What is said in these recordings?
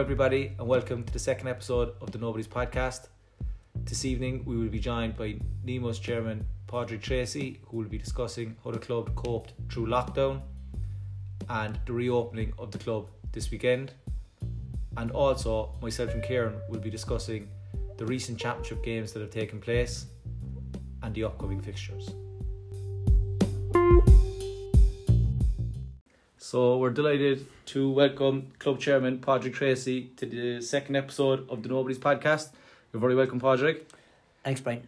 everybody, and welcome to the second episode of the Nobody's Podcast. This evening, we will be joined by Nemo's chairman, Padraig Tracy, who will be discussing how the club coped through lockdown and the reopening of the club this weekend. And also, myself and Kieran will be discussing the recent championship games that have taken place and the upcoming fixtures. So we're delighted to welcome club chairman Padraig Tracy to the second episode of the Nobody's podcast. You're very welcome, Padraig. Thanks, Brian.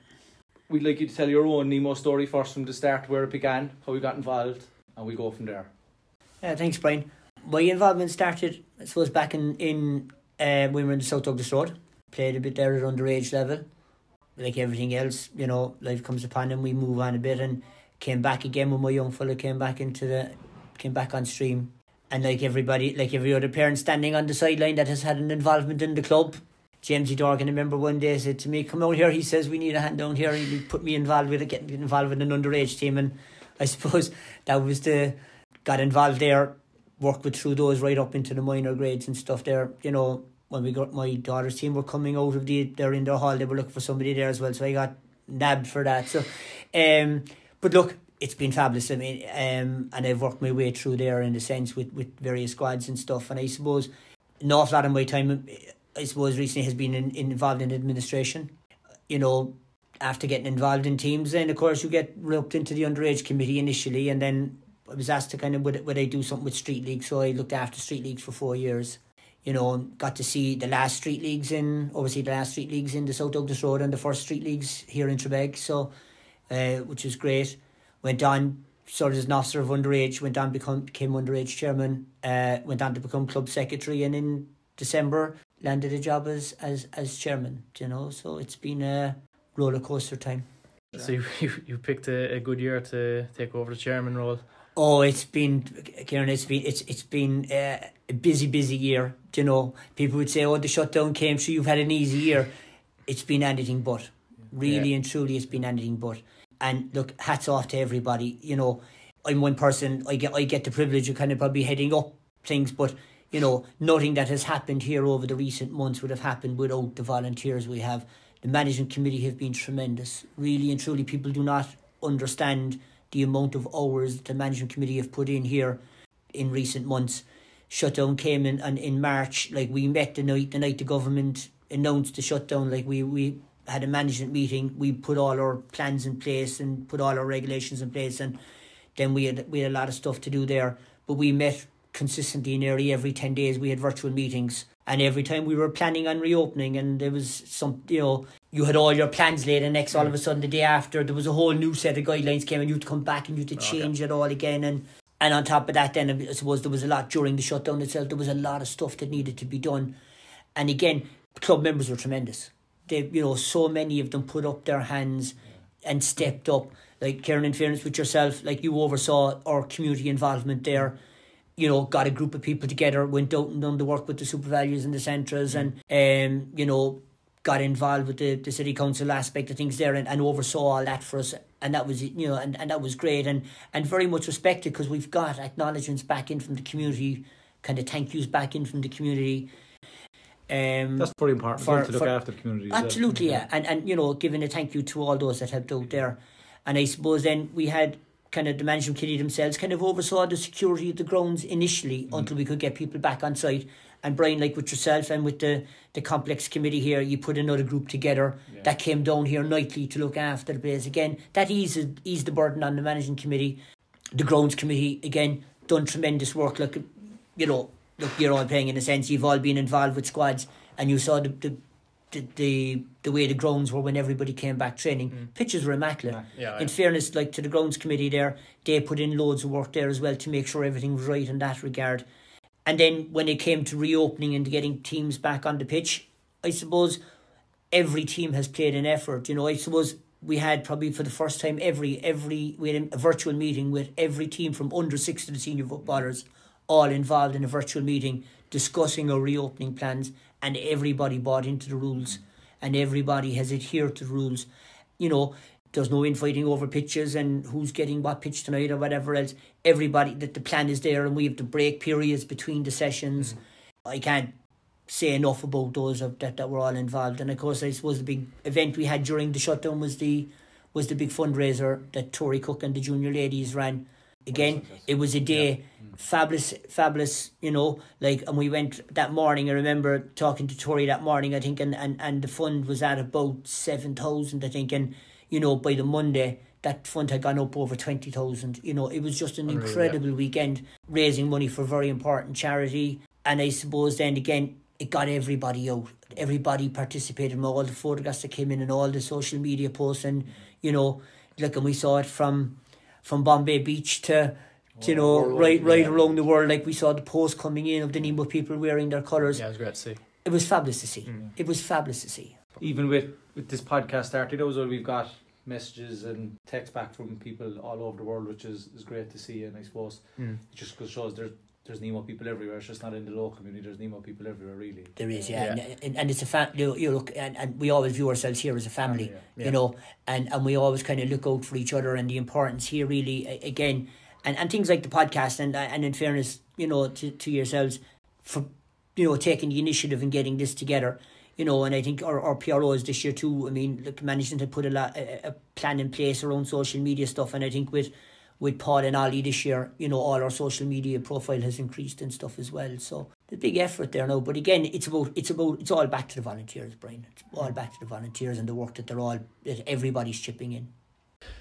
We'd like you to tell your own Nemo story first from the start, where it began, how you got involved, and we go from there. Yeah, thanks, Brian. My involvement started, I suppose, back in, in uh, when we were in the South Douglas Road. Played a bit there at underage level. Like everything else, you know, life comes upon and we move on a bit and came back again when my young fella came back into the, came back on stream. And like everybody, like every other parent standing on the sideline that has had an involvement in the club, Jamesy Dorgan, I remember one day said to me, "Come out here." He says, "We need a hand down here." He put me involved with it, getting involved with an underage team, and I suppose that was the got involved there, worked with through those right up into the minor grades and stuff. There, you know, when we got my daughter's team were coming out of the, they're in their hall. They were looking for somebody there as well, so I got nabbed for that. So, um, but look, it's been fabulous. I mean, um, and I've worked my way through there in a sense with with various squads and stuff. And I suppose an awful lot of my time I suppose recently has been in, involved in administration. You know, after getting involved in teams, then of course you get roped into the underage committee initially, and then I was asked to kind of would would I do something with street leagues, so I looked after street leagues for four years. You know, got to see the last street leagues in obviously the last street leagues in the South Douglas Road and the first street leagues here in Trabeg, so uh, which was great. Went on sort of as an officer of underage, went on become became underage chairman, uh, went on to become club secretary, and in December landed a job as as as chairman. You know, so it's been a roller coaster time. So you, you you picked a, a good year to take over the chairman role. Oh, it's been Kieran. It's been it's it's been uh, a busy busy year. You know, people would say, "Oh, the shutdown came, so you've had an easy year." It's been anything but. Really Yeah. and truly, it's been anything but. And look, hats off to everybody. You know, I'm one person. I get I get the privilege of kind of probably heading up things, but you know, nothing that has happened here over the recent months would have happened without the volunteers we have. The management committee have been tremendous. Really and truly, people do not understand the amount of hours the management committee have put in here in recent months. Shutdown came in and in March, like we met the night the night the government announced the shutdown, like we, we had a management meeting, we put all our plans in place and put all our regulations in place and then we had we had a lot of stuff to do there. But we met consistently nearly every ten days we had virtual meetings. And every time we were planning on reopening and there was some you know, you had all your plans laid and next all of a sudden the day after there was a whole new set of guidelines came and you had to come back and you had to change it all again and and on top of that then I suppose there was a lot during the shutdown itself, there was a lot of stuff that needed to be done. And again, club members were tremendous. They you know, so many of them put up their hands and stepped up. Like Kieran, in fairness with yourself, like you oversaw our community involvement there. You know, got a group of people together, went out and done the work with the SuperValus and the centres, and um, you know, got involved with the, the city council aspect of things there, and, and oversaw all that for us, and that was you know, and, and that was great, and and very much respected because we've got acknowledgements back in from the community, kind of thank yous back in from the community. Um, That's very important For- to look for- after the community. Absolutely, yeah. And and you know, giving a thank you to all those that helped out there. And I suppose then we had kind of the management committee themselves kind of oversaw the security of the grounds initially until we could get people back on site. And Brian, like with yourself and with the, the complex committee here, you put another group together that came down here nightly to look after the place. Again, that eased, eased the burden on the managing committee. The grounds committee, again, done tremendous work. Like, you know, look, you're all playing in a sense, you've all been involved with squads and you saw the, the the, the the way the grounds were when everybody came back training. Mm. Pitches were immaculate. Yeah, In fairness, like to the grounds committee there, they put in loads of work there as well to make sure everything was right in that regard. And then when it came to reopening and getting teams back on the pitch, I suppose every team has played an effort. You know, I suppose we had probably for the first time every every we had a virtual meeting with every team from under six to the senior footballers, all involved in a virtual meeting discussing our reopening plans, and everybody bought into the rules, and everybody has adhered to the rules. You know, there's no infighting over pitches and who's getting what pitch tonight or whatever else. Everybody that the plan is there, and we have the break periods between the sessions. I can't say enough about those of, that that were all involved. And of course, I suppose the big event we had during the shutdown was the was the big fundraiser that Tori Cook and the junior ladies ran. Again, it was a day, mm. fabulous, fabulous. You know, like, and we went that morning. I remember talking to Tori that morning. I think, and and, and the fund was at about seven thousand. I think, and you know, by the Monday. That fund had gone up over twenty thousand. You know, it was just an Unreal, yeah. incredible weekend, raising money for very important charity. And I suppose then again, it got everybody out. Everybody participated in all the photographs that came in and all the social media posts and you know, look and we saw it from from Bombay Beach to to, you know, Worldwide, right right yeah. around the world. Like we saw the posts coming in of the Nemo people wearing their colours. Yeah, it was great to see. It was fabulous to see. Mm. It was fabulous to see. even with with this podcast starting those well, we've got messages and texts back from people all over the world which is, is great to see and I suppose Mm. it just goes shows there's there's Nemo people everywhere it's just not in the local community there's Nemo people everywhere really There is, yeah, Yeah. And, and it's a fam- you, you look and, and we always view ourselves here as a family. Family, yeah. you know, and, and we always kind of look out for each other and the importance here really again, and, and things like the podcast and and in fairness, you know, to, to yourselves for you know taking the initiative and getting this together, you know, and I think our, our PROs this year too. I mean, look, management had put a lot a, a plan in place around social media stuff, and I think with with Paul and Ollie this year, you know, all our social media profile has increased and stuff as well. So the big effort there now. But again, it's about it's about it's all back to the volunteers, Brian. It's all back to the volunteers and the work that they're all that everybody's chipping in.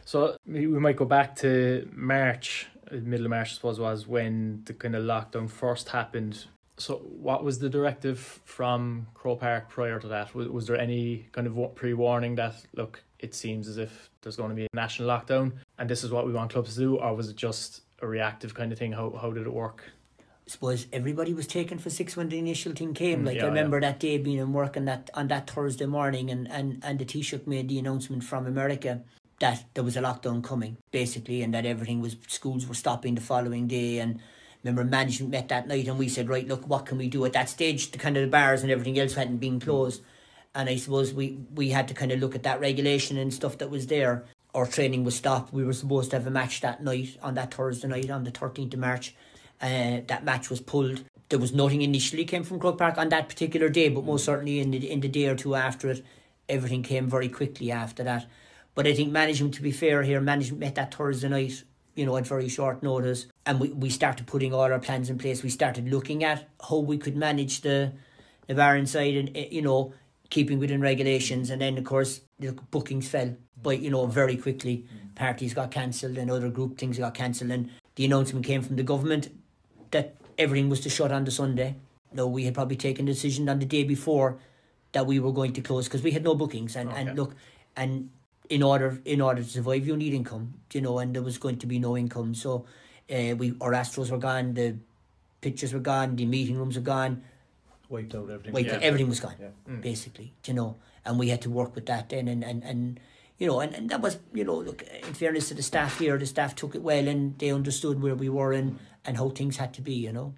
So we might go back to March, uh, middle of March, I suppose, was when the kind of lockdown first happened. So, what was the directive from Croke Park prior to that? Was, was there any kind of pre warning that, look, it seems as if there's going to be a national lockdown and this is what we want clubs to do? Or was it just a reactive kind of thing? How, how did it work? I suppose everybody was taken for six when the initial thing came. Mm, Like yeah, I remember that day being in work on that on that Thursday morning and, and, and the Taoiseach made the announcement from America that there was a lockdown coming, basically, and that everything was schools were stopping the following day and remember management met that night and we said, Right, look, what can we do at that stage? The kind of the bars and everything else hadn't been closed. And I suppose we, we had to kind of look at that regulation and stuff that was there. Our training was stopped. We were supposed to have a match that night on that Thursday night on the thirteenth of March. Uh, that match was pulled. There was nothing initially came from Croke Park on that particular day, but most certainly in the in the day or two after it, everything came very quickly after that. But I think management, to be fair here, management met that Thursday night, you know, at very short notice, and we, we started putting all our plans in place. We started looking at how we could manage the bar inside, and eh, you know, keeping within regulations. And then of course the bookings fell, but you know, very quickly, parties got cancelled and other group things got cancelled, and the announcement came from the government that everything was to shut on the Sunday. No, we had probably taken a decision on the day before that we were going to close because we had no bookings and, Okay. and look and in order in order to survive you need income you know and there was going to be no income so uh, we our astros were gone the pictures were gone the meeting rooms were gone wiped out everything like Yeah. everything was gone Yeah. Mm. basically you know and we had to work with that then and and, and you know and, and that was you know look in fairness to the staff here the staff took it well and they understood where we were and and how things had to be you know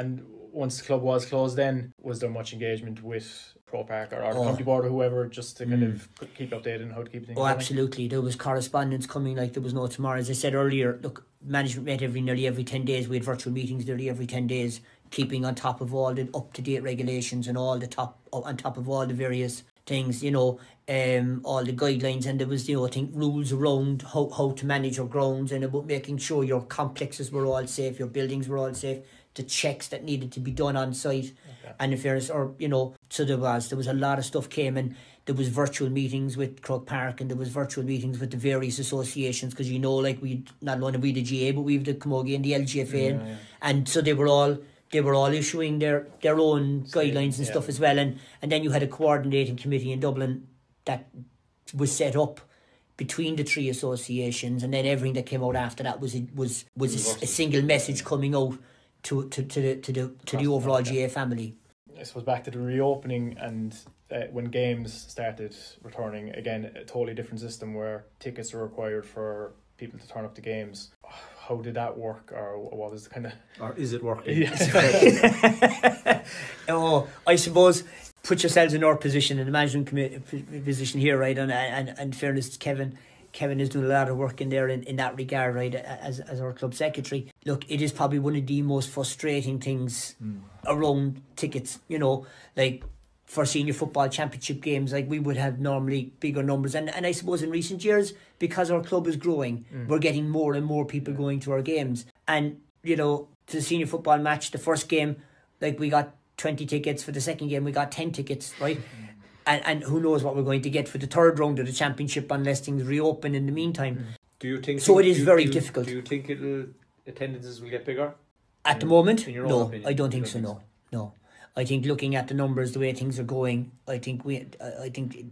And once the club was closed, then was there much engagement with Croke Park or, or the Oh. county board or whoever just to kind Mm. of keep updated on how to keep things Oh, going? absolutely. There was correspondence coming like there was no tomorrow. As I said earlier, look, management met every nearly every ten days. We had virtual meetings nearly every ten days, keeping on top of all the up to date regulations and all the top on top of all the various things. You know, um, all the guidelines and there was you know I think rules around how how to manage your grounds and about making sure your complexes were all safe, your buildings were all safe, the checks that needed to be done on site Okay. and in fairness, or you know, so there was there was a lot of stuff came and there was virtual meetings with Croke Park and there was virtual meetings with the various associations because you know, like we not only we the GA but we have the Camogie and the LGFA, and, Yeah, yeah. and so they were all they were all issuing their their own guidelines and yeah. stuff as well, and and then you had a coordinating committee in Dublin that was set up between the three associations, and then everything that came out after that was was was a a, single message coming out to to to the to the to Across the the overall. GA family. I suppose back to the reopening and uh, when games started returning again, a totally different system where tickets are required for people to turn up to games. How did that work, or what was the kind of? Or is it working? oh, I suppose put yourselves in our position in the management committee position here, right? And and and fairness, to Kevin. Kevin is doing a lot of work in there in, in that regard, right? As as our club secretary, look, it is probably one of the most frustrating things around tickets. You know, like for senior football championship games, like we would have normally bigger numbers, and and I suppose in recent years because our club is growing, mm. we're getting more and more people going to our games, and you know, to the senior football match, the first game, like we got twenty tickets for the second game, we got ten tickets, right? Mm. And, and who knows what we're going to get for the third round of the championship unless things reopen in the meantime. Mm. Do you think So it is you- very do difficult. Do you think it'll attendances will get bigger? At the moment, in your own no, opinion, I don't think so. No, no. I think looking at the numbers, the way things are going, I think we, I think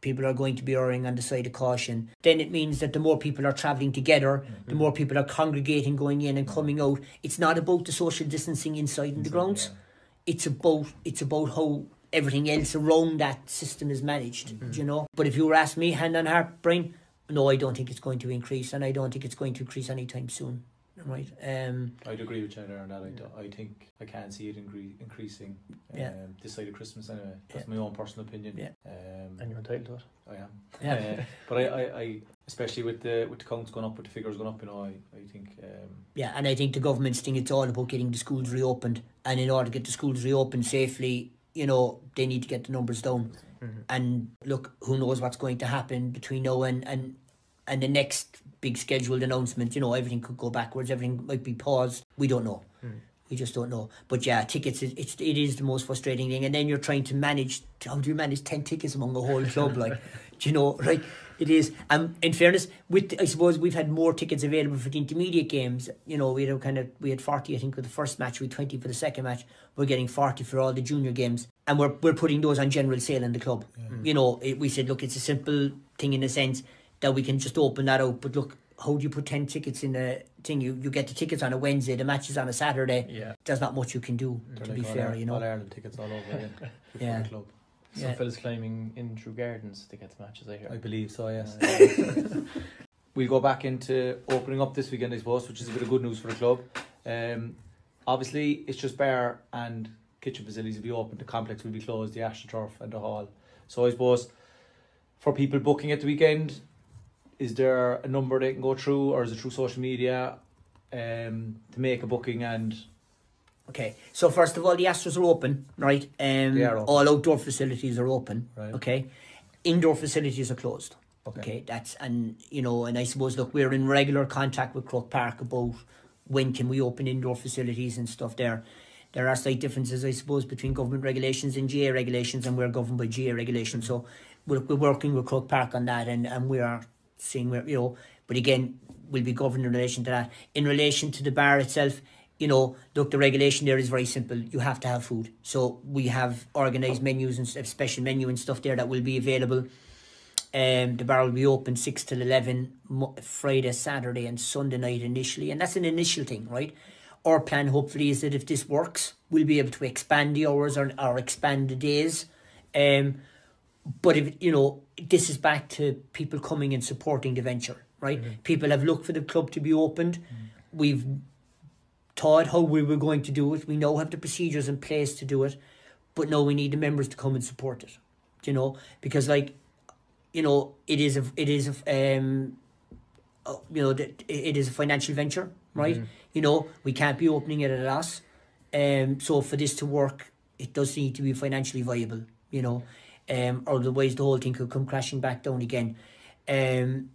people are going to be erring on the side of caution. Then it means that the more people are travelling together, Mm-hmm. the more people are congregating, going in and coming out. It's not about the social distancing inside in the grounds. It's about it's about how everything else around that system is managed. Mm-hmm. You know. But if you were asked me, hand on heart, Brian, no, I don't think it's going to increase, and I don't think it's going to increase anytime soon. Right. Um. I'd agree with you there on that. I, do- I think I can't see it incre- increasing um, Yeah. this side of Christmas anyway. That's Yeah. my own personal opinion. Yeah. Um, And you're entitled to it. I am. Yeah. Uh, but I, I, I, especially with the with the counts going up, with the figures going up, you know, I, I think um, Yeah, and I think the government's thing it's all about getting the schools reopened, and in order to get the schools reopened safely, you know, they need to get the numbers down. And look, who knows what's going to happen between now and and and the next big scheduled announcement? You know, everything could go backwards. Everything might be paused. We don't know. Hmm. We just don't know. But yeah, tickets is it's it is the most frustrating thing. And then you're trying to manage. How do you manage ten tickets among the whole club? Like, do you know, like it is. And in fairness, with I suppose we've had more tickets available for the intermediate games. You know, we had a kind of we had forty, I think, for the first match. We had twenty for the second match. We're getting forty for all the junior games, and we're we're putting those on general sale in the club. Hmm. You know, it, we said, look, it's a simple thing in a sense that we can just open that out. But look, how do you put ten tickets in a thing? You you get the tickets on a Wednesday, the match is on a Saturday. Yeah. There's not much you can do they're to like be fair. Ireland, You know, all Ireland tickets all over again for Yeah. the club. Some Yeah. fellas climbing in through gardens to get the matches. I hear. I believe so. Yes. Uh, we'll go back into opening up this weekend, I suppose, which is a bit of good news for the club. Um, obviously, it's just bar and kitchen facilities will be open. The complex will be closed. The AstroTurf and the hall. So I suppose for people booking at the weekend, is there a number they can go through, or is it through social media um, to make a booking? And Okay, so first of all, the Astros are open, right? Um, They are open. All outdoor facilities are open. Right. Okay, indoor facilities are closed. Okay. Okay. that's and you know, and I suppose look, we're in regular contact with Croke Park about when can we open indoor facilities and stuff there. There are slight differences, I suppose, between government regulations and GA regulations, and we're governed by GA regulations. So we're, we're working with Croke Park on that, and, and we are seeing where you know. But again, we'll be governed in relation to that. In relation to the bar itself, you know, look, the regulation there is very simple. You have to have food. So we have organised menus and special menu and stuff there that will be available. Um, the bar will be open six till eleven Friday, Saturday, and Sunday night initially, and that's an initial thing, right? Our plan, hopefully, is that if this works, we'll be able to expand the hours or, or expand the days. Um, but if you know, this is back to people coming and supporting the venture, right? People have looked for the club to be opened. We've taught how we were going to do it. We now have the procedures in place to do it, but now we need the members to come and support it. You know? Because like, you know, it is a it is a um, uh, you know, it is a financial venture, right? You know, we can't be opening it at a loss. Um, so for this to work, it does need to be financially viable. You know, um, or otherwise the whole thing could come crashing back down again. Um,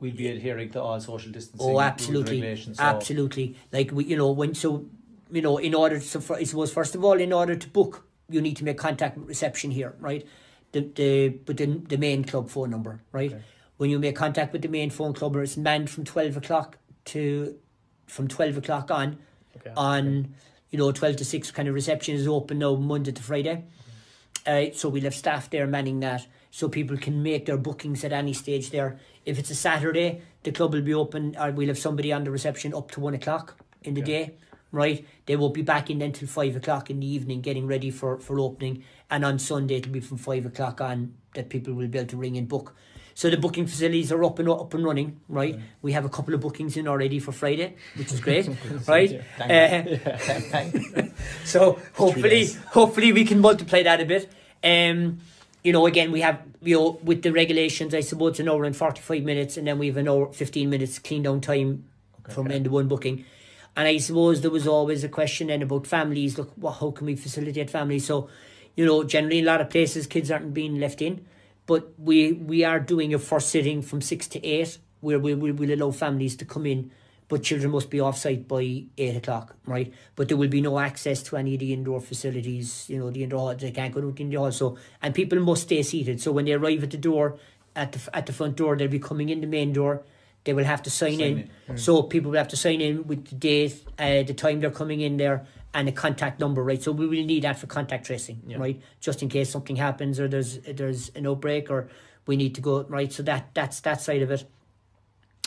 we'll be adhering to all social distancing Oh, absolutely. So absolutely. Like we, you know, when so, you know, in order to, so I suppose first of all, in order to book, you need to make contact with reception here, right? The the but the the main club phone number, right? Okay. When you make contact with the main phone club, it's manned from twelve o'clock to, from twelve o'clock on, okay. on you know twelve to six kind of reception is open now Monday to Friday. Uh, so we'll have staff there manning that so people can make their bookings at any stage there. If it's a Saturday, the club will be open or we'll have somebody on the reception up to one o'clock in the Okay. day, right? They won't be back in until five o'clock in the evening, getting ready for for opening. And on Sunday it'll be from five o'clock on that people will be able to ring and book. So the booking facilities are up and up and running, right? We have a couple of bookings in already for Friday, which is great, right? Uh, so hopefully, hopefully we can multiply that a bit. Um, you know, again, we have you know with the regulations, I suppose an hour and forty five minutes, and then we have an hour fifteen minutes clean down time from end of one booking. And I suppose there was always a question then about families. Look, well, how can we facilitate families? So, you know, generally in a lot of places, kids aren't being left in, but we we are doing a first sitting from six to eight, where we we will allow families to come in, but children must be off site by eight o'clock, right? But there will be no access to any of the indoor facilities. You know, the indoor they can't go out in the hall. So, and people must stay seated. So when they arrive at the door, at the at the front door, they'll be coming in the main door. They will have to sign, in. So people will have to sign in with the date, uh, the time they're coming in there, and a contact number, right? So we will need that for contact tracing, right? Just in case something happens or there's there's an outbreak or we need to go right. So that that's that side of it.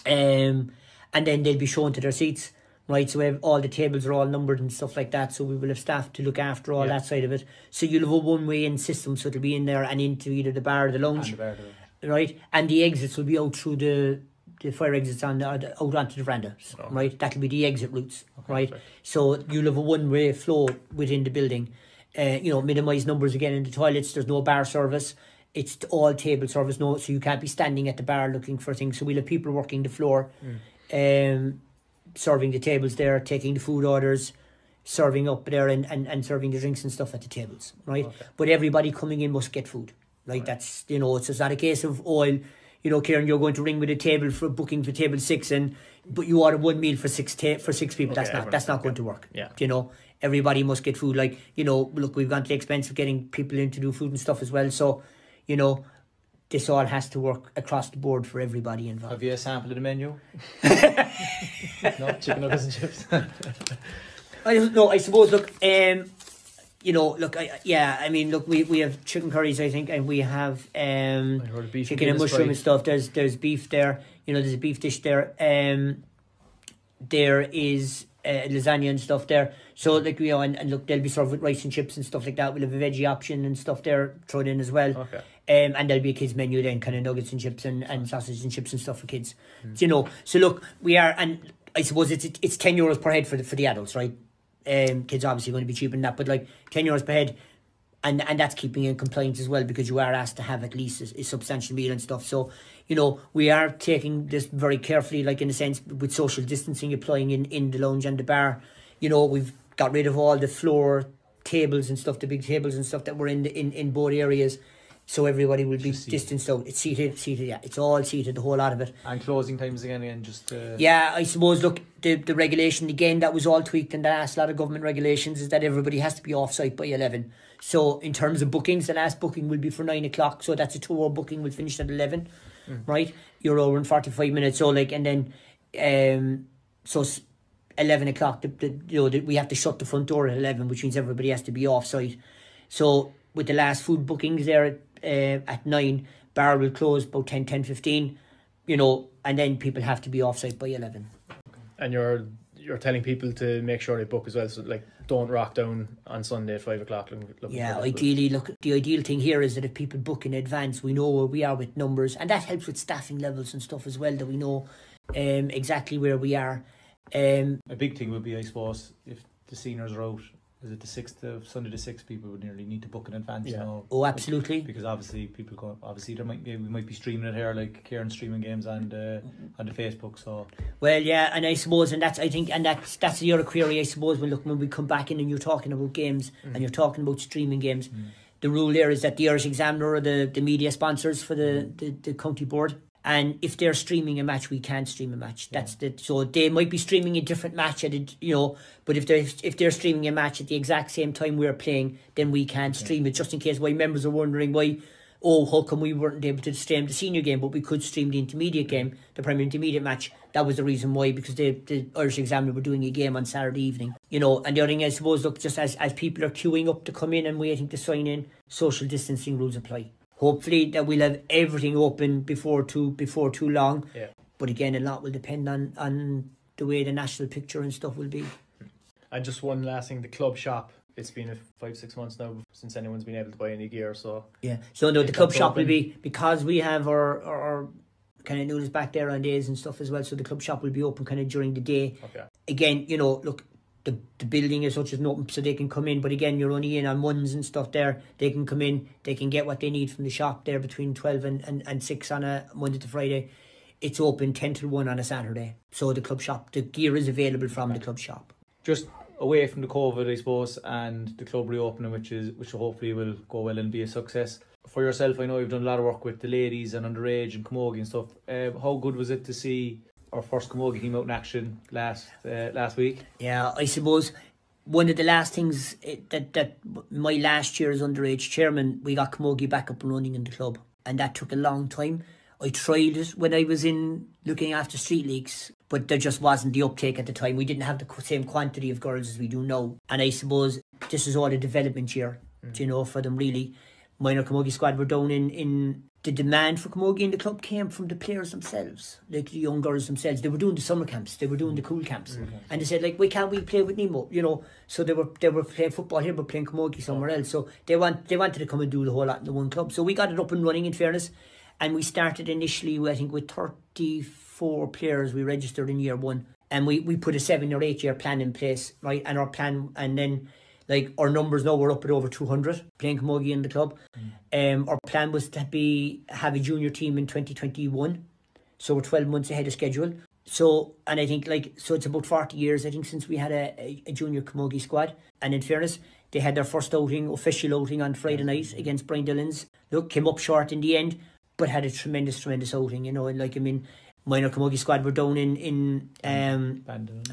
Um, and then they'll be shown to their seats, right? So we have, all the tables are all numbered and stuff like that. So we will have staff to look after all Yeah. that side of it. So you'll have a one way in system, so it'll be in there and into either the bar or the lounge And the bar door. right? And the exits will be out through the the fire exits on the, out onto the veranda, right? That'll be the exit routes, right? perfect. So you'll have a one way flow within the building. Uh, you know, minimise numbers again in the toilets. There's no bar service. It's all table service. No, so you can't be standing at the bar looking for things. So we'll have people working the floor, um, serving the tables there, taking the food orders, serving up there, and, and, and serving the drinks and stuff at the tables, right? But everybody coming in must get food. Right, that's you know, it's just not a case of oil. You know, Kieran, you're going to ring with a table for booking for table six, and but you order one meal for six ta- for six people. that's not that's not going to work. Yeah. you know, everybody must get food. Like you know, look, we've gone to the expense of getting people in to do food and stuff as well. So, you know, this all has to work across the board for everybody involved. Have you a sample of the menu? no chicken nuggets and chips. I don't know. I suppose. Look, um, you know, look, I, yeah. I mean, look, we, we have chicken curries, I think, and we have um, I heard of beef chicken and mushroom and stuff. There's there's beef there. You know, there's a beef dish there. Um, there is uh, lasagna and stuff there. So like you know, and, and look, they'll be served with rice and chips and stuff like that. We'll have a veggie option and stuff there thrown in as well. Okay. Um, and there'll be a kids menu then, kind of nuggets and chips and, and sausage and chips and stuff for kids. You know, so look, we are, and I suppose it's it's ten euros per head for the for the adults, right? Um, kids obviously going to be cheaper than that, but like ten euros per head, and and that's keeping in compliance as well because you are asked to have at least a, a substantial meal and stuff. So you know we are taking this very carefully, like in a sense with social distancing applying in in the lounge and the bar. You know we've got rid of all the floor tables and stuff, the big tables and stuff that were in the, in in both areas. So everybody will be seated. distanced out. It's seated, seated. Yeah, it's all seated. The whole lot of it. And closing times again, again, just uh, Yeah, I suppose. Look, the the regulation again that was all tweaked in the last lot of government regulations is that everybody has to be off site by eleven. So in terms of bookings, the last booking will be for nine o'clock. So that's a two hour booking. Will finish at eleven, right? You're over in forty five minutes. So like, and then, um, so eleven o'clock. The, the you know the, we have to shut the front door at eleven, which means everybody has to be off site. So with the last food bookings there uh, at nine, bar will close about 10, 10, 15, you know, and then people have to be off site by 11. And you're you're telling people to make sure they book as well. So like, don't rock down on Sunday at five o'clock. Looking, looking Yeah, for this, ideally, look, the ideal thing here is that if people book in advance, we know where we are with numbers, and that helps with staffing levels and stuff as well, that we know um, exactly where we are. Um, a big thing would be, I suppose, if the seniors are out. Is it the sixth of Sunday the sixth? People would nearly need to book in advance Yeah. now. oh, absolutely. Because obviously people go. Obviously there might be we might be streaming it here like Kieran streaming games and uh, mm-hmm. the on the Facebook. So Well, yeah, and I suppose, and that's I think, and that's that's the other query I suppose. When look when we come back in and you're talking about games and mm. you're talking about streaming games, mm. the rule there is that the Irish Examiner are the, the media sponsors for the, mm. the, the county board. And if they're streaming a match, we can't stream a match. That's the so they might be streaming a different match at it, you know. But if they are if they're streaming a match at the exact same time we're playing, then we can't stream it. Just in case why members are wondering why, oh, how come we weren't able to stream the senior game, but we could stream the intermediate game, the Premier intermediate match. That was the reason why because the the Irish Examiner were doing a game on Saturday evening, you know. And the other thing I suppose, look, just as as people are queuing up to come in and waiting to sign in, social distancing rules apply. Hopefully that we'll have everything open before too before too long. Yeah. But again, a lot will depend on on the way the national picture and stuff will be. And just one last thing, the club shop. It's been a five six months now since anyone's been able to buy any gear. So Yeah. So no, the club shop will be because we have our our, our kind of noodles back there on days and stuff as well. So the club shop will be open kind of during the day. okay, Again, you know, look, the the building is such as nothing, so they can come in. But again, you're only in on ones and stuff there. They can come in, they can get what they need from the shop there between twelve and and, and six on a Monday to Friday. It's open ten to one on a Saturday. So the club shop, the gear is available from the club shop. Just away from the COVID, I suppose, and the club reopening, which is which hopefully will go well and be a success. For yourself, I know you've done a lot of work with the ladies and underage and camogie and stuff. Um, how good was it to see our first camogie came out in action last uh, last week? Yeah, I suppose one of the last things eh, that that my last year as underage chairman, we got Camogie back up and running in the club, and that took a long time. I tried it when I was in looking after street leagues, but there just wasn't the uptake at the time. We didn't have the same quantity of girls as we do now, and I suppose this is all a development year, do you know, for them really. Minor Camogie squad were down in in the demand for Camogie in the club came from the players themselves, like the young girls themselves. They were doing the summer camps, they were doing the cool camps, mm-hmm. and they said like, "Why can't we play with Nemo?" You know, so they were they were playing football here, but playing Camogie somewhere else. So they want they wanted to come and do the whole lot in the one club. So we got it up and running. In fairness, and we started initially, I think, with thirty four players. We registered in year one, and we we put a seven or eight year plan in place, right? And our plan, and then like our numbers now we're up at over 200 playing camogie in the club. Um our plan was to be have a junior team in 2021 so we're 12 months ahead of schedule. So and i think like so it's about 40 years i think since we had a, a, a junior camogie squad. And in fairness they had their first outing official outing on friday night against brian dillons look came up short in the end but had a tremendous tremendous outing you know and like i mean minor camogie squad were down in in um Bandon.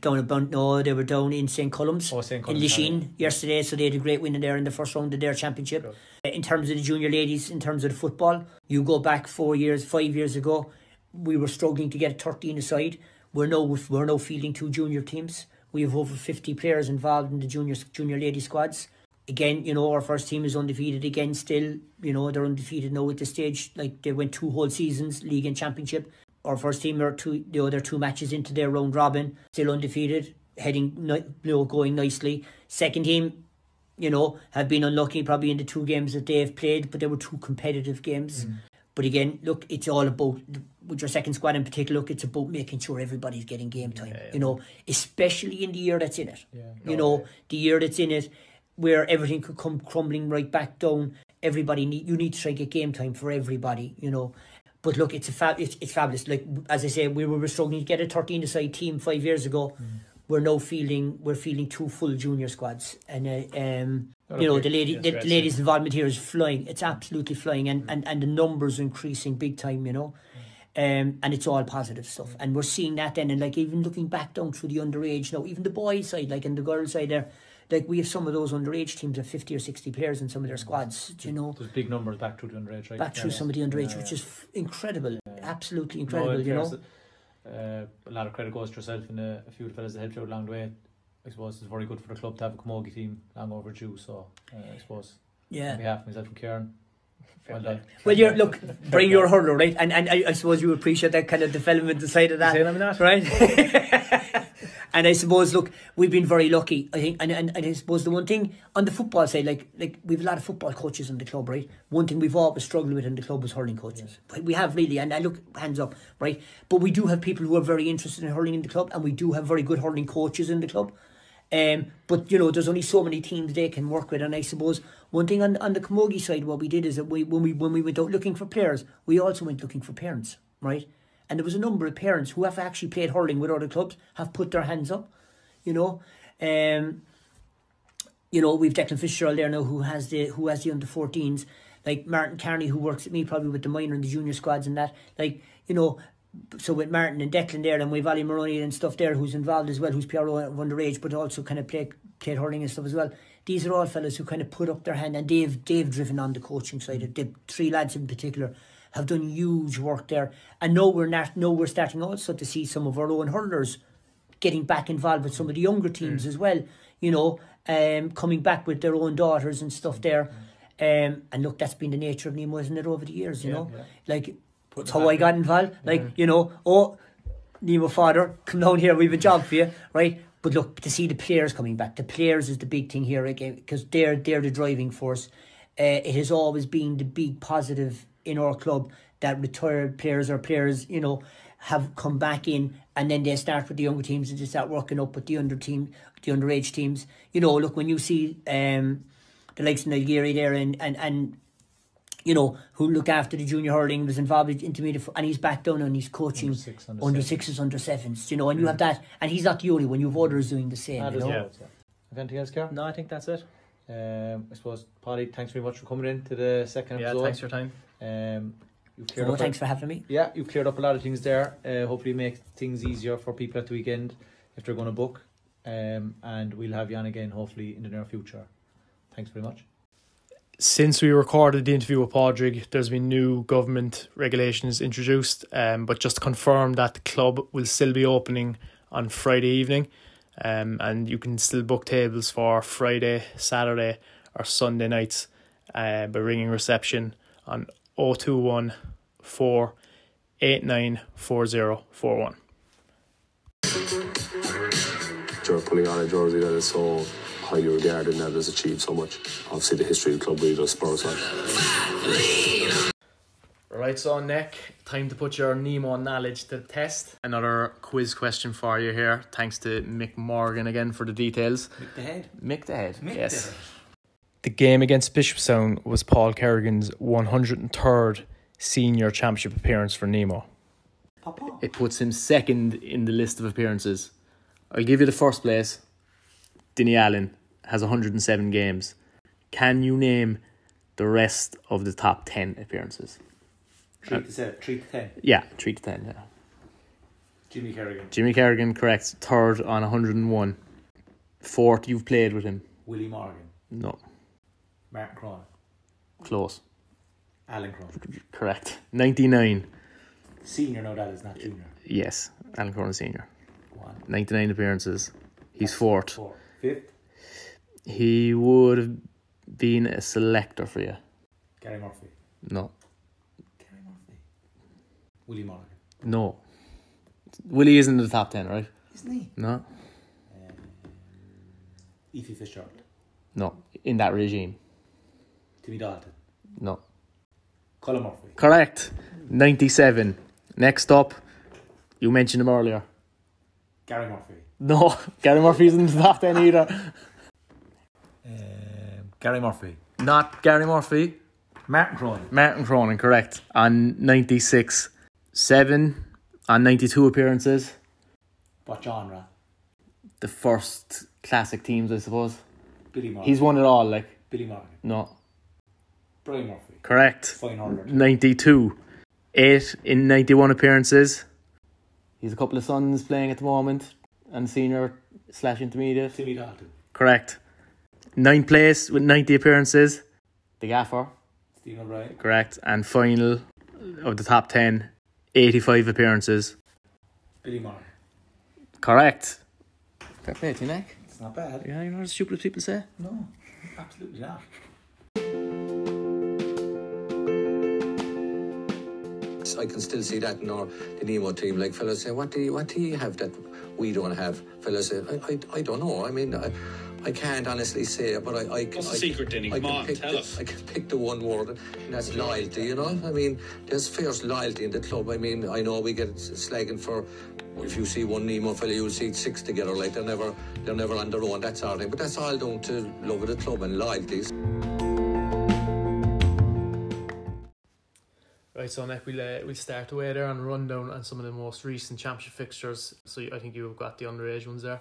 down Bun- no they were down in st Columns Oh, St. in Lisheen yesterday, so they had a great win in there in the first round of their championship. Uh, In terms of the junior ladies, in terms of the football, you go back four years, five years ago, we were struggling to get 13 aside. We're now we're now fielding two junior teams. We have over 50 players involved in the junior junior lady squads. Again, you know, our first team is undefeated again. Still, you know, they're undefeated now at this stage. Like they went two whole seasons, league and championship. Our first team are two, the other two matches into their round robin, still undefeated, heading, you know, going nicely. Second team, you know, have been unlucky probably in the two games that they have played, but they were two competitive games. Mm. But again, look, it's all about with your second squad in particular. Look, it's about making sure everybody's getting game time. You know, especially in the year that's in it. You oh, know, the year that's in it, where everything could come crumbling right back down. Everybody need you need to try to get game time for everybody. You know. But look, it's a fab. It's, it's fabulous. Like as I say, we were struggling to get a thirteen side team five years ago. We're now feeling we're feeling two full junior squads, and uh, um, you know the lady the, the ladies' involvement here is flying. It's absolutely flying, and, and, and the numbers are increasing big time. You know, um, and it's all positive stuff, and we're seeing that then. And like even looking back down through the underage now, even the boys side, like and the girls side there, like we have some of those underage teams of fifty or sixty players in some of their squads. do You know, There's big numbers back through the underage, right? back through Yeah. some of the underage, Yeah, which is incredible, absolutely incredible. in you know. Uh, a lot of credit goes to yourself and uh, a few of the fellas that helped you out along the way. I suppose it's very good for the club to have a camogie team long overdue. So uh, I suppose Yeah. on behalf of myself and Kieran, well done. Well, you're look, bring your hurler, right? And and I, I suppose you appreciate that kind of development side of that, saying I'm not? right? and I suppose, look, we've been very lucky. I think, and, and, and I suppose the one thing on the football side, like like we've a lot of football coaches in the club, right? One thing we've always struggled with in the club was hurling coaches. We have really, and I look hands up, right? But we do have people who are very interested in hurling in the club, and we do have very good hurling coaches in the club. Um, but you know, there's only so many teams they can work with, and I suppose one thing on on the Camogie side, what we did is that we when we when we went out looking for players, we also went looking for parents, right? And there was a number of parents who have actually played hurling with other clubs have put their hands up, you know. Um, you know, we've Declan Fitzgerald there now who has the who has the under 14s, like Martin Carney who works with me probably with the minor and the junior squads and that. Like, you know, so with Martin and Declan there and we've Ali Maroney and stuff there who's involved as well, who's PRO of underage but also kind of play played hurling and stuff as well. These are all fellas who kind of put up their hand and they've they've driven on the coaching side. The three lads in particular have done huge work there. And now we're not now we're starting also to see some of our own hurlers getting back involved with some of the younger teams as well, you know, um, coming back with their own daughters and stuff there. Um, and look, that's been the nature of Nemo, isn't it, over the years, you know? Like, it's how I got involved. Like, you know, oh, Nemo father, come down here, we have a job for you, right? But look, to see the players coming back, the players is the big thing here again because they're they're the driving force. Uh, it has always been the big positive in our club that retired players or players, you know, have come back in and then they start with the younger teams and they start working up with the under team, the underage teams. You know, look when you see um, the likes of Nigeri there and and and you know, who look after the junior hurling, was involved in intermediate, and he's back down and he's coaching Under six, under under sevens. sixes, under sevens, you know, and you have that, and he's not the only one, you have others doing the same, you there's know. yeah. Have anything else, Kieran? No, I think that's it. Um, I suppose, Paddy, thanks very much for coming in to the second Yeah, episode. thanks for your time. Um, you've cleared So up a- thanks for having me. Yeah, you've cleared up a lot of things there. Uh, hopefully, make things easier for people at the weekend if they're going to book. Um, and we'll have you on again, hopefully, in the near future. Thanks very much. Since we recorded the interview with Padraig, there's been new government regulations introduced, um, but just to confirm that the club will still be opening on Friday evening, um, and you can still book tables for Friday, Saturday, or Sunday nights uh, by ringing reception on 021 4 894041. You're putting on a jersey that is so highly regarded and that has achieved so much. Obviously, the history of the club really does spur us on. Right, so Nick, time to put your Nemo knowledge to the test. Another quiz question for you here. Thanks to Mick Morgan again for the details. Mick the head. Mick the head, yes. The game against Bishopstown was Paul Kerrigan's 103rd senior championship appearance for Nemo. Papa. It puts him second in the list of appearances. I'll give you the first place. Dinny Allen has 107 games. Can you name the rest of the top 10 appearances? Treat to seven. Treat to ten. Yeah, 3 to 10, yeah. Jimmy Kerrigan. Jimmy Kerrigan, correct. Third on 101. Fourth, you've played with him. Willie Morgan. No, Martin Cronin. close. Alan Cronin. Correct. 99. Senior, no, that is not junior. Yes, Alan Cronin Sr. One, 99 appearances. He's fourth. four, fifth. He would have been a selector for you. Gary Murphy. No. Gary Murphy. Willie Morgan. No. Willie isn't in the top 10, right? Isn't he? No. Um, Ephie Fitzgerald. No. In that regime. Timmy Dalton. No. Colin Murphy. Correct. 97. Next up, you mentioned him earlier. Gary Murphy. No, Gary Murphy isn't in the top 10 either. Um, Gary Murphy. Not Gary Murphy. Martin Cronin. Martin Cronin, correct. On 96. 7 on 92 appearances. What genre? The first classic teams, I suppose. Billy Morgan. He's won it all, like. Billy Morgan. No. Brian Murphy. Correct. Fine order. 92. 8 in 91 appearances. He's a couple of sons playing at the moment. And senior slash intermediate. Timmy Dalton. Correct. Ninth place with 90 appearances. The Gaffer. Stephen O'Brien. Correct. And final of the top 10, 85 appearances. Billy Morgan. Correct. Fair play to you, Nick. It's not bad. Yeah, you're not as stupid as people say. No, absolutely not. I can still see that in our the Nemo team. Like fellas say, what do you what do you have that we don't have? Fellas say, I, I, I don't know. I mean, I, I can't honestly say, but I. I What's the I, secret, Denny? I Come can on, pick tell the, us. I can pick the one word, and that's loyalty. You know, I mean, there's fierce loyalty in the club. I mean, I know we get slagging for. If you see one Nemo fella, you'll see six together. Like they're never, they're never on their own. That's sort of thing. But that's all down to love of the club and loyalties. Right, so Nick, we'll, uh, we'll start away there and run down on some of the most recent championship fixtures. So I think you've got the underage ones there.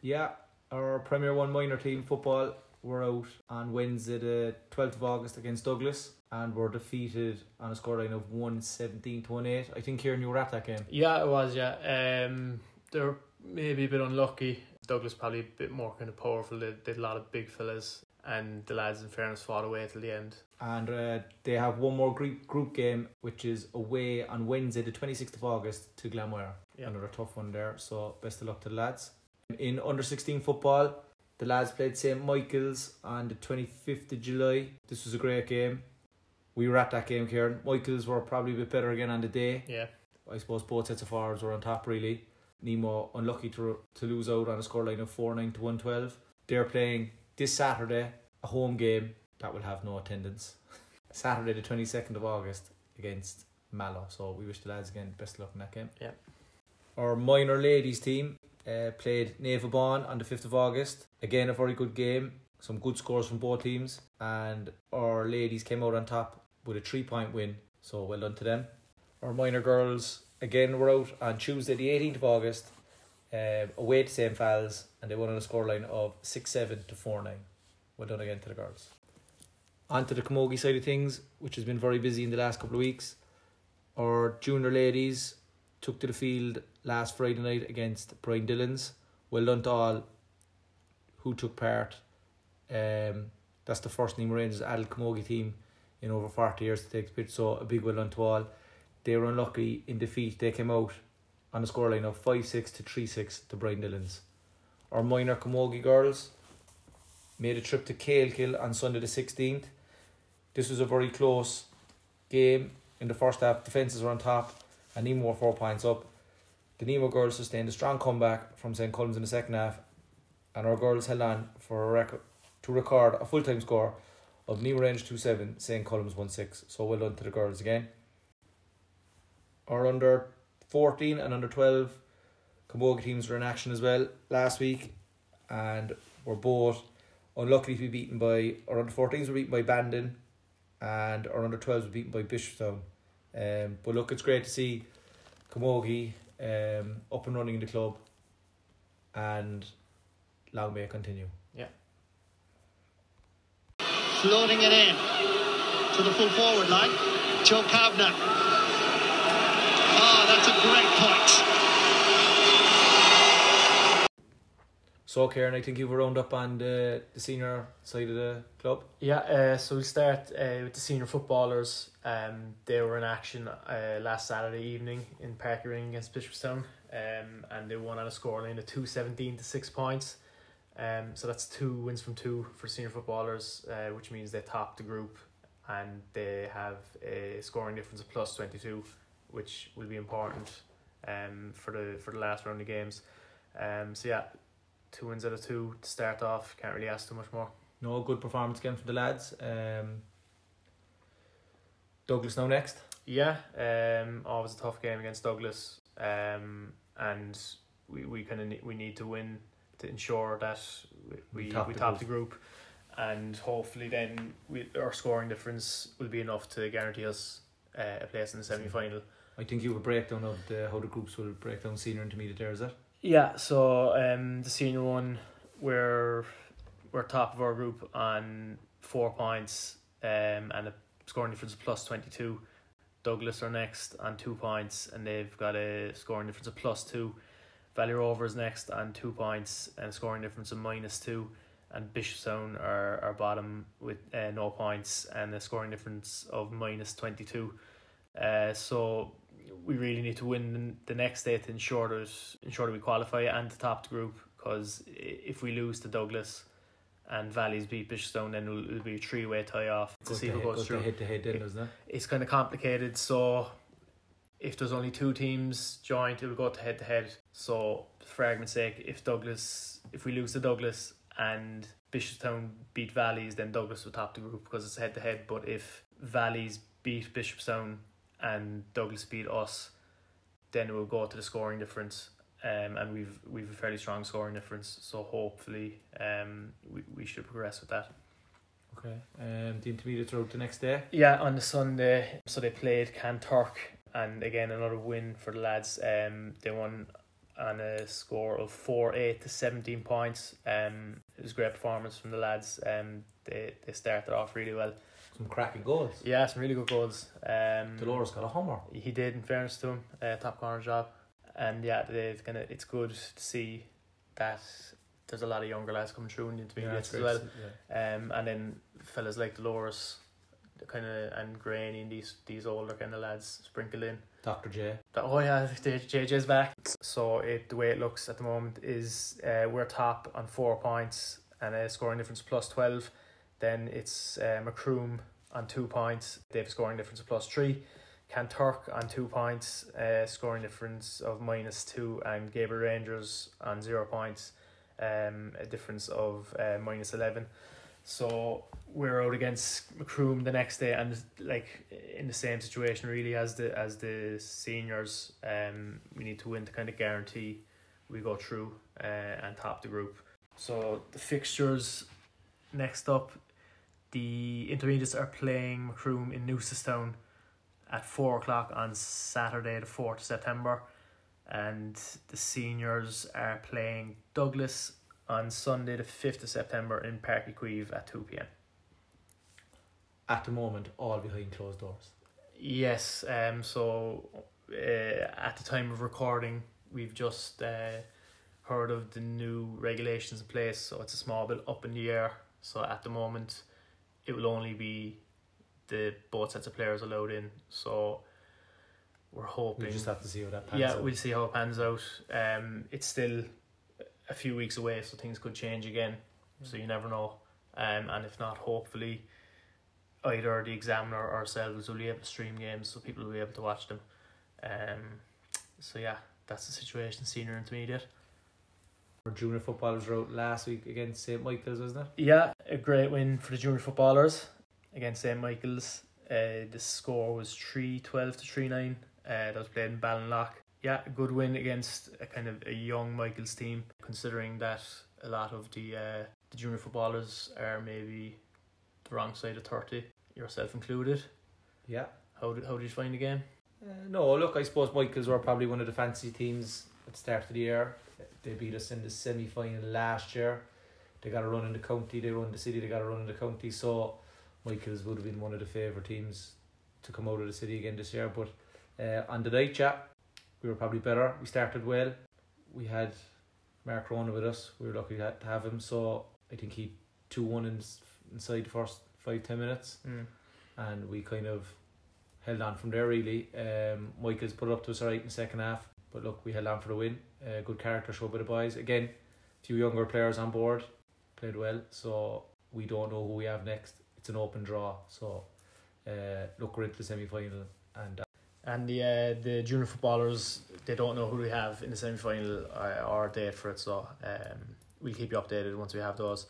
Yeah, our Premier One minor team football were out on Wednesday, the 12th of August against Douglas, and were defeated on a scoreline of 117 to 1 8. I think Kieran, you were at that game. Yeah, it was, yeah. Um, they're maybe a bit unlucky. Douglas probably a bit more kind of powerful. They did a lot of big fellas, and the lads, in fairness, fought away till the end. And uh, they have one more group, group game, which is away on Wednesday, the 26th of August, to Glanmire. Yeah. Another tough one there, so best of luck to the lads. In under 16 football, the lads played St. Michael's on the 25th of July. This was a great game. We were at that game, Kieran. Michael's were probably a bit better again on the day. Yeah. I suppose both sets of forwards were on top, really. Nemo unlucky to to lose out on a scoreline of 4 9 to 112. They're playing this Saturday, a home game that will have no attendance. Saturday, the 22nd of August, against Mallow. So we wish the lads again best of luck in that game. Yeah. Our minor ladies team uh, played Navalbon on the 5th of August. Again, a very good game. Some good scores from both teams. And our ladies came out on top with a three point win. So well done to them. Our minor girls again were out on Tuesday, the 18th of August, uh, away to St. Falls, and they won on a scoreline of 6 7 to 4 9. Well done again to the girls. On to the Camogie side of things, which has been very busy in the last couple of weeks. Our junior ladies took to the field last Friday night against Brian Dillons. Well done to all who took part. Um, that's the first Nemo Rangers adult Camogie team in over 40 years to take the pitch, so a big well done to all. They were unlucky in defeat. They came out on a scoreline of 5 6 to 3 6 to Brian Dillons. Our minor Camogie girls made a trip to Kill on Sunday the 16th. This was a very close game. In the first half, defences were on top and Nemo were four points up. The Nemo girls sustained a strong comeback from St. Colum's in the second half, and our girls held on for a record to record a full time score of Nemo Range 2 7, St. Colum's 1 6. So well done to the girls again. Our under 14 and under 12 Camogie teams were in action as well last week and were both unlucky to be beaten by our under 14s were beaten by Bandon and our under 12s were beaten by Bishopstown. Um, but look, it's great to see Camogie um, up and running in the club and long may it continue. Yeah. Floating it in to the full forward line. Joe Kavanagh. Oh, that's a great point. So, Karen, I think you've round up on the, the senior side of the club. Yeah, uh, so we'll start uh, with the senior footballers. Um, they were in action uh, last Saturday evening in Páirc Uí Rinn against Bishopstown, um, and they won on a scoreline of two seventeen to six points. Um, so that's two wins from two for senior footballers, uh, which means they top the group and they have a scoring difference of plus twenty two, which will be important um for the for the last round of games. Um, so yeah, two wins out of two to start off. Can't really ask too much more. No good performance again from the lads. Um, Douglas now next. Yeah, um, always a tough game against Douglas. Um, and we we kind of ne- we need to win to ensure that we we top top, the top group. the group, and hopefully then we our scoring difference will be enough to guarantee us uh, a place in the semi final. I think you have a breakdown of the how the groups will break down senior intermediate there, is it? Yeah, so um, the senior one, we're we're top of our group on four points, um, and a scoring difference of plus twenty two. Douglas are next on two points, and they've got a scoring difference of plus two. Valley Rovers next on two points and a scoring difference of minus two, and Bishopstown are are bottom with uh, no points and a scoring difference of minus twenty two. Uh, so we really need to win the next day to ensure that ensure that we qualify and to top the group. Because if we lose to Douglas and Valleys beat Bishopstown, then it'll, it'll be a three way tie off to Good see who goes through. head to head then, doesn't it? It's kind of complicated. So if there's only two teams joined, it'll go to head to head. So for argument's sake, if Douglas, if we lose to Douglas and Bishopstown beat Valleys, then Douglas will top the group because it's head to head. But if Valleys beat Bishopstown and Douglas beat us, then it will go to the scoring difference. Um, and we've we've a fairly strong scoring difference, so hopefully, um, we, we should progress with that. Okay. Um, the intermediate road the next day. Yeah, on the Sunday, so they played Kanturk, and again another win for the lads. Um, they won on a score of four eight to seventeen points. Um, it was a great performance from the lads. Um, they they started off really well. Some cracking goals. Yeah, some really good goals. Um, Dolores got a homer. he did, in fairness to him, uh, top corner job, and yeah, they've kind of it's good to see that there's a lot of younger lads coming through in the intermediates as well. Um, and then fellas like Dolores, kind of and Granny and these these older kind of lads sprinkled in. Dr. J. Oh yeah, JJ's back. So it the way it looks at the moment is uh, we're top on four points and a scoring difference plus twelve. Then it's uh, Macroom on two points. They have a scoring difference of plus three. Kanturk on two points, uh, scoring difference of minus two, and Gabriel Rangers on zero points, um, a difference of uh, minus eleven. So we're out against Macroom the next day, and like in the same situation really as the as the seniors. Um, we need to win to kind of guarantee we go through uh, and top the group. So the fixtures next up, the intermediates are playing Macroom in Newcestown at four o'clock on Saturday the fourth of September, and the seniors are playing Douglas on Sunday the fifth of September in Páirc Uí Chaoimh at two pm. At the moment, all behind closed doors. Yes, um, so uh, at the time of recording, we've just uh, heard of the new regulations in place, so it's a small bit up in the air. So at the moment, it will only be the both sets of players allowed in. So we're hoping. We just have to see how that pans yeah, out. we'll see how it pans out. Um, it's still a few weeks away, so things could change again. So you never know. Um, and if not, hopefully, either the examiner or ourselves will be able to stream games, so people will be able to watch them. Um, so yeah, that's the situation. Senior intermediate. Our junior footballers were out last week against St Michael's, wasn't it? Yeah, a great win for the junior footballers against St Michael's. Uh, the score was 3 12 to 3 9. Uh, that was played in Ballinlough. Yeah, a good win against a kind of a young Michael's team, considering that a lot of the uh, the junior footballers are maybe the wrong side of 30, yourself included. Yeah. How did, how did you find the game? Uh, no, look, I suppose Michael's were probably one of the fancy teams at the start of the year. They beat us in the semi final last year. They got a run in the county, they run the city, they got a run in the county. So Michael's would have been one of the favourite teams to come out of the city again this year. But uh, on the night, yeah, we were probably better. We started well. We had Mark Rona with us. We were lucky to have him. So I think he 2 1 in, inside the first five ten minutes. Mm. And we kind of held on from there really. Um, Michael's put it up to us alright in the second half, but look, we held on for the win. Uh, good character show by the boys. Again, a few younger players on board, played well. So we don't know who we have next. It's an open draw. So uh, look, we're into the semi final, and And the uh, the junior footballers, they don't know who we have in the semi final or, or date for it. So um, we'll keep you updated once we have those.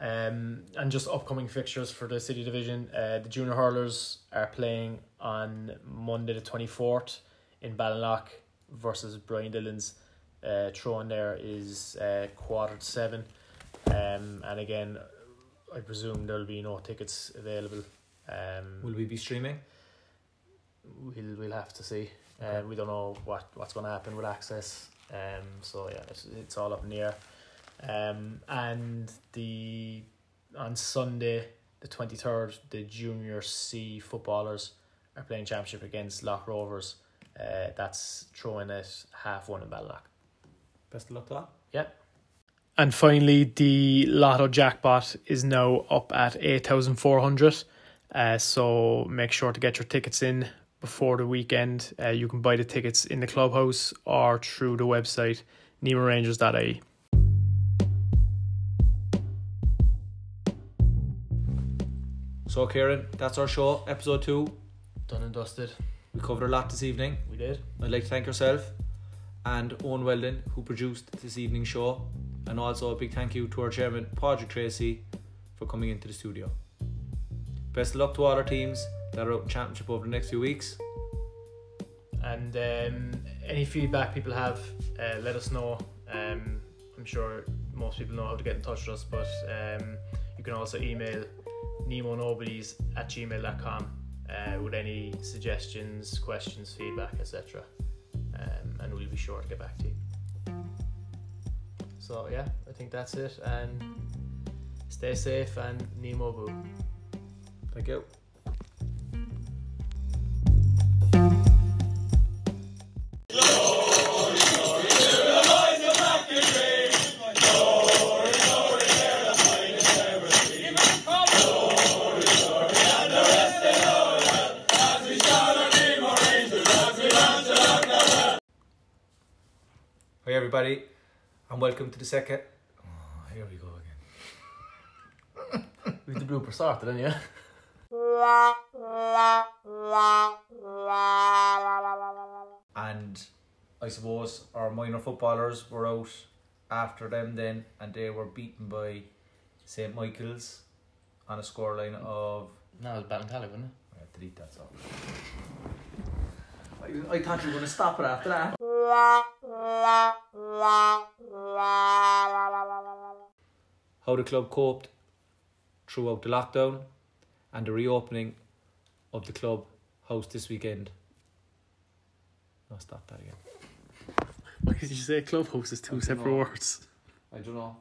Um, and just upcoming fixtures for the city division. Uh, the junior hurlers are playing on Monday the twenty fourth in Ballinlough versus Brian Dillon's. Uh, throw in there is uh, quarter to seven. Um, and again, I presume there'll be no tickets available. Um, will we be streaming? We'll we'll have to see. Okay. Uh, we don't know what what's going to happen with access. Um, so yeah, it's, it's all up in the air. Um, and the on Sunday the twenty third, the junior C footballers are playing championship against Loch Rovers. Uh, that's throwing at half one in Ballock. Best of luck to that. Yep. And finally, the Lotto jackpot is now up at 8,400. Uh, so make sure to get your tickets in before the weekend. Uh, you can buy the tickets in the clubhouse or through the website nemorangers.ie. So, Kieran, that's our show, episode two. Done and dusted. We covered a lot this evening. We did. I'd like to thank yourself and Owen Weldon, who produced this evening's show, and also a big thank you to our chairman, Padraig Tracy, for coming into the studio. Best of luck to all our teams that are out championship over the next few weeks. And um, any feedback people have, uh, let us know. Um, I'm sure most people know how to get in touch with us, but um, you can also email nemo nemonobodies at gmail.com uh, with any suggestions, questions, feedback, etc. Um, and we'll be sure to get back to you. So, yeah, I think that's it. And stay safe and Nemo Boo. Thank you. The second. Oh, here we go again. we With the blooper started, didn't you? And I suppose our minor footballers were out after them then, and they were beaten by St Michael's on a scoreline of. No, it was Ballincollig, wasn't it? Right, delete that song. I, I thought you were going to stop it after that. How the club coped throughout the lockdown and the reopening of the club house this weekend. No, stop that again. Why did you say clubhouse is two separate know. words? I don't know.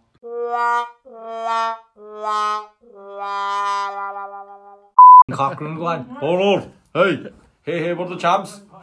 Cochrane, go on. Hold on. Hey, hey, hey, what are the champs?